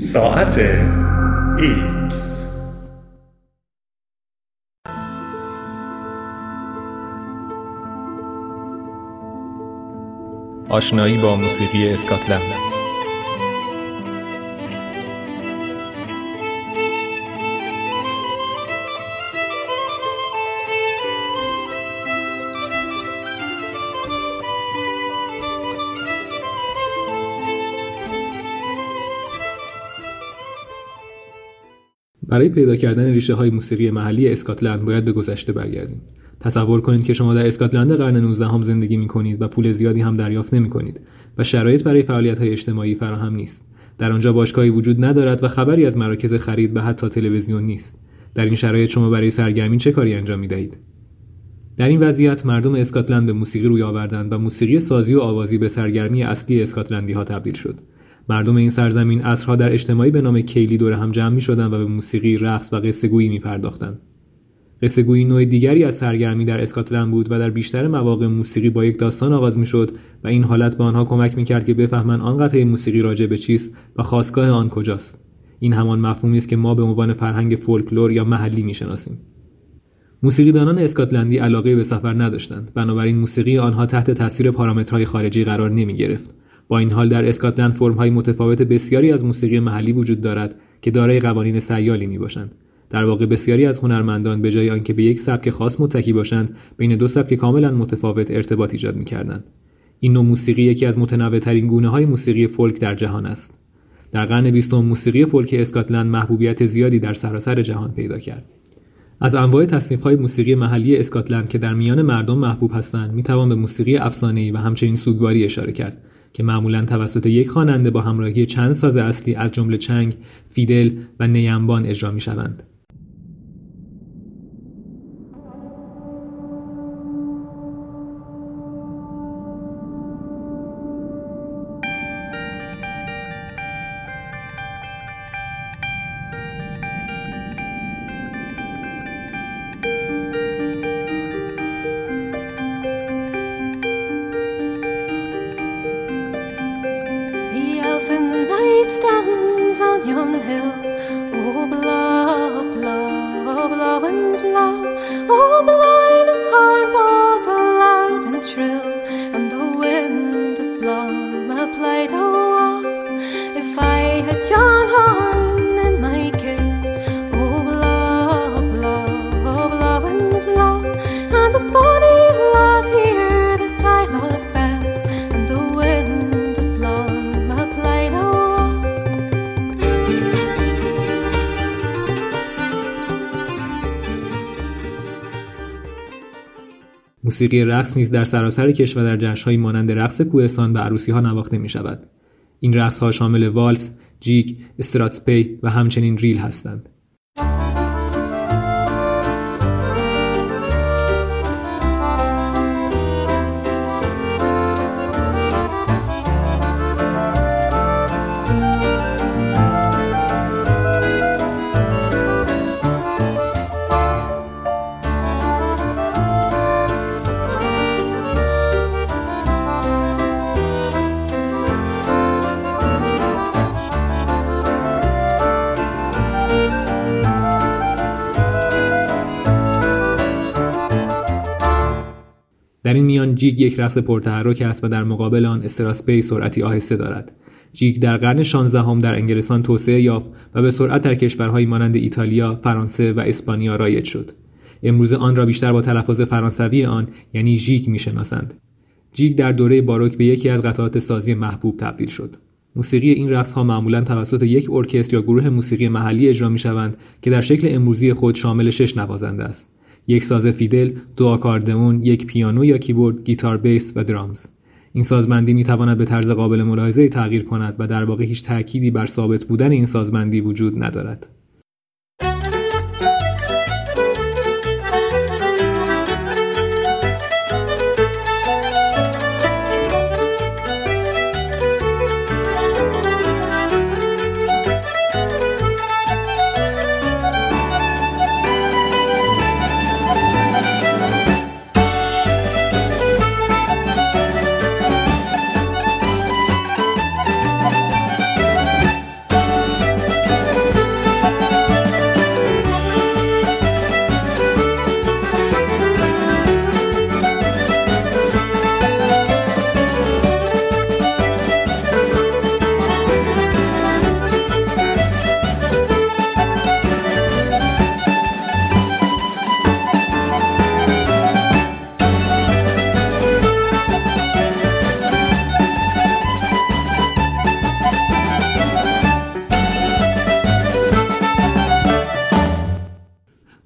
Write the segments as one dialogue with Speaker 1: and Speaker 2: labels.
Speaker 1: ساعت ایکس.
Speaker 2: آشنایی با موسیقی اسکاتلند.
Speaker 3: برای پیدا کردن ریشه های موسیقی محلی اسکاتلند باید به گذشته برگردیم. تصور کنید که شما در اسکاتلند قرن 19 هم زندگی می کنید و پول زیادی هم دریافت نمی کنید و شرایط برای فعالیت های اجتماعی فراهم نیست. در آنجا باشگاهی وجود ندارد و خبری از مراکز خرید و حتی تلویزیون نیست. در این شرایط شما برای سرگرمی چه کاری انجام می دهید؟ در این وضعیت مردم اسکاتلند به موسیقی روی آوردند و موسیقی سازی و آوازی به سرگرمی اصلی اسکاتلندی ها تبدیل شد. مردم این سرزمین اصرها در اجتماعی به نام کیلی دور هم جمع می شدن و به موسیقی، رقص و قصه گویی می پرداختن. قصه گویی نوع دیگری از سرگرمی در اسکاتلند بود و در بیشتر مواقع موسیقی با یک داستان آغاز می شد و این حالت به آنها کمک می کرد که بفهمند آن قطعه موسیقی راجع به چیست و خواستگاه آن کجاست. این همان مفهومی است که ما به عنوان فرهنگ فولکلور یا محلی می‌شناسیم. موسیقیدانان اسکاتلندی علاقه به سفر نداشتند بنابراین موسیقی آنها تحت تاثیر پارامترهای خارجی قرار نمی گرفت با این حال در اسکاتلند فرمهای متفاوت بسیاری از موسیقی محلی وجود دارد که دارای قوانین سیالی می باشند. در واقع بسیاری از هنرمندان به جای آنکه به یک سبک خاص متکی باشند بین دو سبک کاملا متفاوت ارتباط ایجاد می کردند. این نوع موسیقی یکی از متنوعترین گونه های موسیقی فولک در جهان است. در قرن بیستم موسیقی فولک اسکاتلند محبوبیت زیادی در سراسر جهان پیدا کرد. از انواع تصنیف‌های موسیقی محلی اسکاتلند که در میان مردم محبوب هستند می‌توان به موسیقی افسانه‌ای و همچنین سوگواری اشاره کرد که معمولا توسط یک خواننده با همراهی چند ساز اصلی از جمله چنگ، فیدل و نیمبان اجرا می شوند.
Speaker 4: Stands on yon hill. Oh, blow, blow, blow, winds blow. Oh, blowing
Speaker 3: موسیقی رقص نیز در سراسر کشور در جشنهایی مانند رقص کوهستان و عروسی ها نواخته می شود. این رقص ها شامل والس، جیگ، استراتسپی و همچنین ریل هستند. در این میان jig یک رقص پرتحرک است و در مقابل آن strathspey سرعتی آهسته دارد. jig در قرن 16 هم در انگلستان توسعه یافت و به سرعت در کشورهایی مانند ایتالیا، فرانسه و اسپانیا رایج شد. امروز آن را بیشتر با تلفظ فرانسوی آن یعنی ژیگ می‌شناسند. jig در دوره باروک به یکی از قطعات سازی محبوب تبدیل شد. موسیقی این رقص ها معمولا توسط یک ارکستر یا گروه موسیقی محلی اجرا می شوند که در شکل امروزی خود شامل شش نوازنده است. یک ساز فیدل، دو آکاردئون، یک پیانو یا کیبورد، گیتار بیس و درامز. این سازبندی می تواند به طرز قابل ملاحظه تغییر کند و در واقع هیچ تأکیدی بر ثابت بودن این سازبندی وجود ندارد.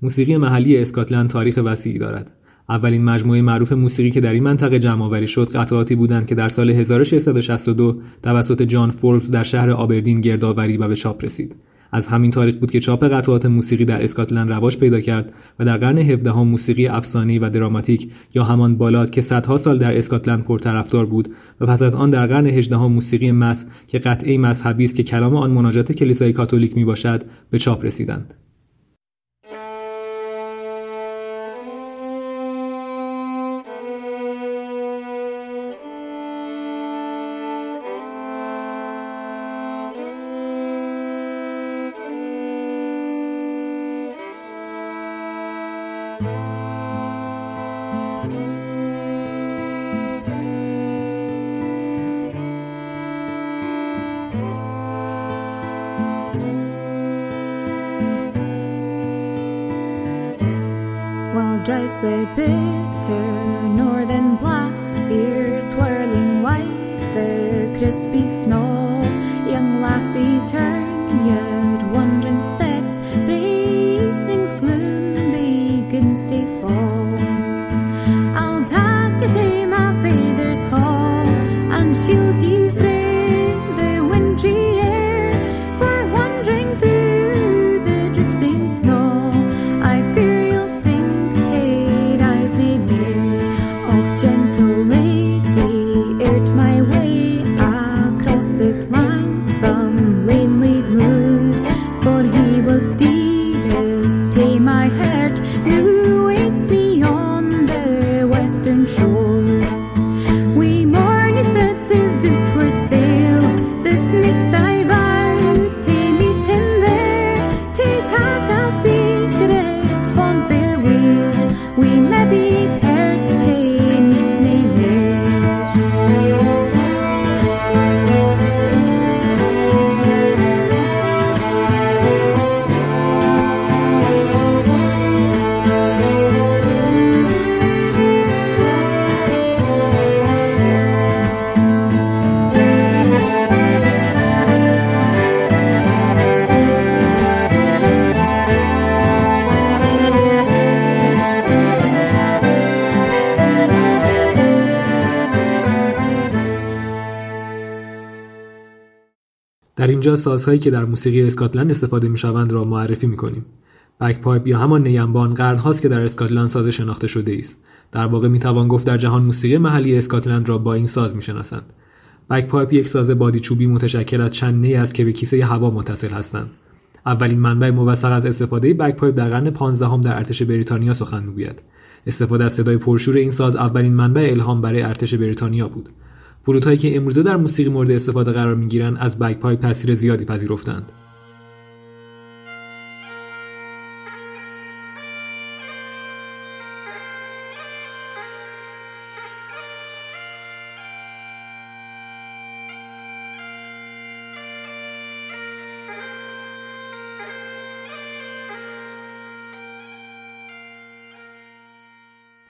Speaker 3: موسیقی محلی اسکاتلند تاریخ وسیعی دارد. اولین مجموعه معروف موسیقی که در این منطقه جمع آوری شد قطعاتی بودند که در سال 1662 توسط جان فوربس در شهر آبردین گردآوری و به چاپ رسید. از همین تاریخ بود که چاپ قطعات موسیقی در اسکاتلند رواج پیدا کرد و در قرن 17 هم موسیقی افسانه‌ای و دراماتیک یا همان بالاد که صدها سال در اسکاتلند پرطرفدار بود و پس از آن در قرن 18 هم موسیقی مس که قطعه مذهبی است که کلام آن مناجات کلیسای کاتولیک می باشد به چاپ رسیدند.
Speaker 5: Drives the bitter northern blast, fierce swirling white, the crispy snow. Young lassie turn yet wandering steps, the evening's gloom begins to fall. I'll take it to my father's hall and shield you frae
Speaker 3: اینجا سازهایی که در موسیقی اسکاتلند استفاده می‌شوند را معرفی می‌کنیم. bagpipe یا همان نی‌انبان قرن هاست که در اسکاتلند ساز شناخته شده است. در واقع می‌توان گفت در جهان موسیقی محلی اسکاتلند را با این ساز می‌شناسند. bagpipe یک ساز بادی چوبی متشکل از چند نی است که به کیسه هوا متصل هستند. اولین منبع موثق از استفاده bagpipe در قرن 15 هم در ارتش بریتانیا سخن می‌گوید. استفاده از صدای پرشور این ساز اولین منبع الهام برای ارتش بریتانیا بود. فلوت‌هایی که امروزه در موسیقی مورد استفاده قرار می‌گیرند از بک پایپ تاثیر زیادی پذیرفتند.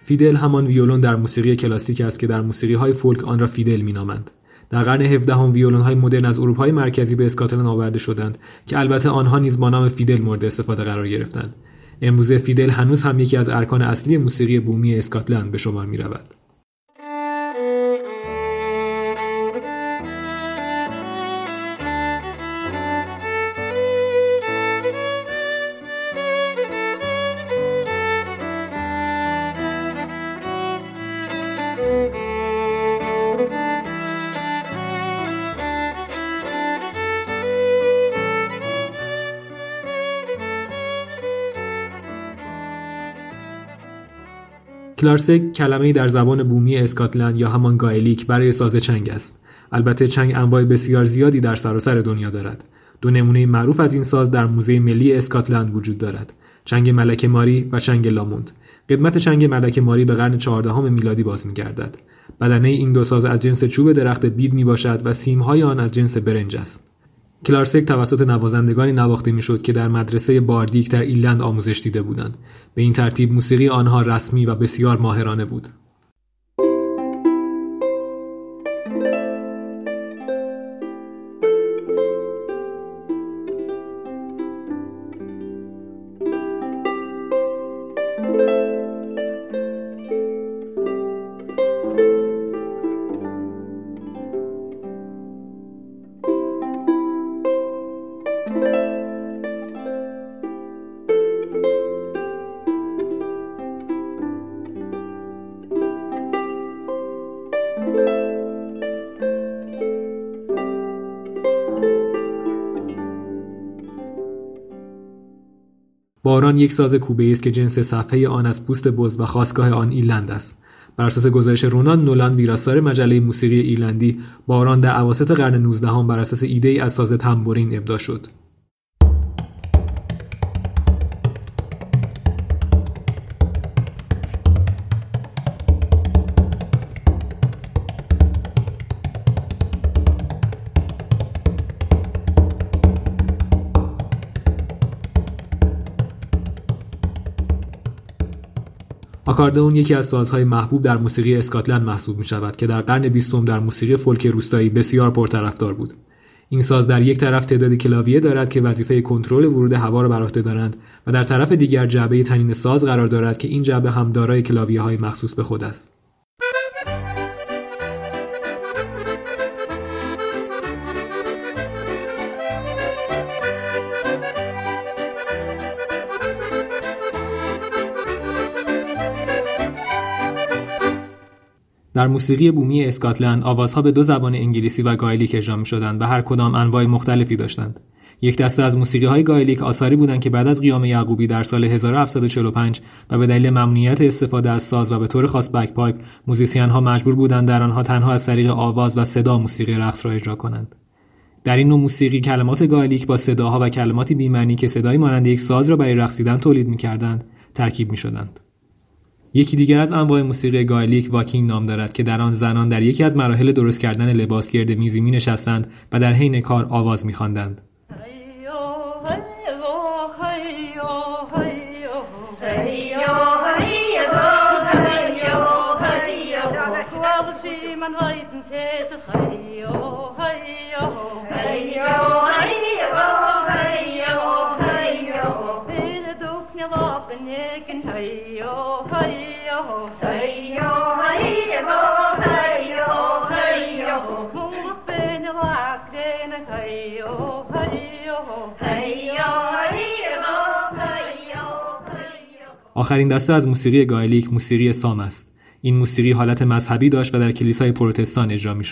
Speaker 3: fiddle همان ویولون در موسیقی کلاسیک است که در موسیقی های فولک آن را fiddle مینامند. در قرن 17 هم ویولون های مدرن از اروپای مرکزی به اسکاتلند آورده شدند که البته آنها نیز با نام fiddle مورد استفاده قرار گرفتند. امروزه fiddle هنوز هم یکی از ارکان اصلی موسیقی بومی اسکاتلند به شمار می رود. کلارسک کلمه‌ای در زبان بومی اسکاتلند یا همان Gaelic برای ساز چنگ است. البته چنگ انواع بسیار زیادی در سراسر دنیا دارد. دو نمونه معروف از این ساز در موزه ملی اسکاتلند وجود دارد. چنگ ملکه ماری و چنگ لاموند. قدمت چنگ ملکه ماری به قرن 14 میلادی باز می‌گردد. بدنه این دو ساز از جنس چوب درخت بید می باشد و سیمهای آن از جنس برنج است. کلارسک توسط نوازندگانی نواخته می‌شد که در مدرسه bardic در ایرلند آموزش دیده بودند. به این ترتیب موسیقی آنها رسمی و بسیار ماهرانه بود. باران یک ساز کوبه است که جنس صفحه آن از پوست بز و خاصگاه آن ایلند است. بر اساس گزارش رونان نولان ویراستار مجله موسیقی ایرلندی باران در اواسط قرن 19 هم بر اساس ایده ای از ساز تنبورین ابدا شد. آکاردئون یکی از سازهای محبوب در موسیقی اسکاتلند محسوب می شود که در قرن بیستم در موسیقی فولک روستایی بسیار پرطرفدار بود. این ساز در یک طرف تعدادی کلاویه دارد که وظیفه کنترل ورود هوا را بر عهده دارند و در طرف دیگر جعبه تنین ساز قرار دارد که این جعبه هم دارای کلاویه های مخصوص به خود است. در موسیقی بومی اسکاتلند آوازها به دو زبان انگلیسی و Gaelic اجرا شدند و هر کدام انواع مختلفی داشتند. یک دسته از موسیقی های Gaelic آثاری بودند که بعد از قیام یعقوبی در سال 1745 و به دلیل ممنوعیت استفاده از ساز و به طور خاص bagpipe موزیسین ها مجبور بودند در آنها تنها از طریق آواز و صدا موسیقی رقص را اجرا کنند. در این نوع موسیقی کلمات Gaelic با صداها و کلماتی بیمعنی که صدایی مانند یک ساز را برای رقصیدن تولید می‌کردند ترکیب می‌شدند. یکی دیگر از انواع موسیقی گایلیک واکینگ نام دارد که در آن زنان در یکی از مراحل درست کردن لباس گرد میزی می نشستند و در حین کار آواز می خواندند. آخرین دسته از موسیقی گایلیک موسیقی سام است. این موسیقی حالت مذهبی داشت و در کلیسای پروتستان اجرا می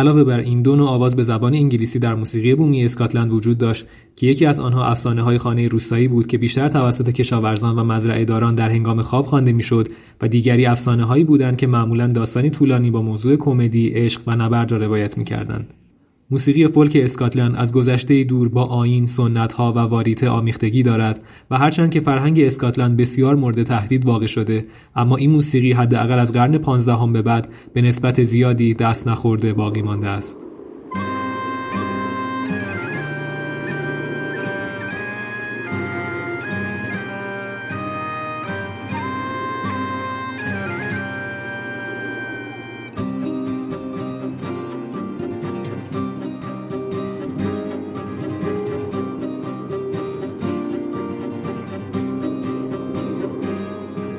Speaker 3: علاوه بر این دو نوع آواز به زبان انگلیسی در موسیقی بومی اسکاتلند وجود داشت که یکی از آنها افسانه های خانه روستایی بود که بیشتر توسط کشاورزان و مزرعه داران در هنگام خواب خوانده می‌شد و دیگری افسانه هایی بودند که معمولا داستانی طولانی با موضوع کمدی، عشق و نبرد را روایت می‌کردند. موسیقی فولک اسکاتلند از گذشته دور با آین، ها و واریته آمیختگی دارد و هرچند که فرهنگ اسکاتلند بسیار مورد تهدید واقع شده اما این موسیقی حداقل از قرن پانزدهم به بعد به نسبت زیادی دست نخورده باقی مانده است.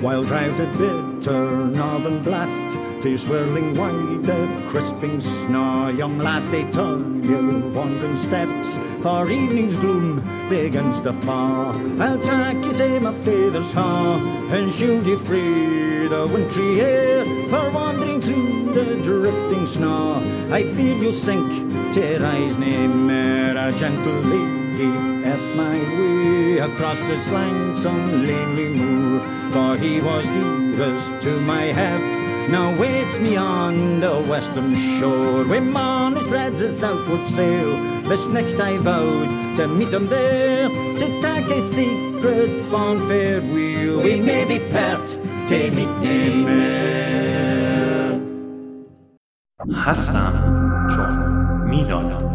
Speaker 6: While drives a bitter northern blast, face whirling wide, a crisping snow. Young lassie, turn your wandering steps, for evening's gloom begins to fall. I'll take you to my father's hall, and shield you free the wintry air, for wandering through the drifting snow. I fear you'll sink to rise nae mere, a gentle lady at my way across this lonesome lonely moor. For he was dearest to my heart. Now waits me on the western shore. When morning spreads his outward sail, this night I vowed to meet him there, to take a secret fond farewell. We may be pert, to meet him
Speaker 1: هستم چون میدانم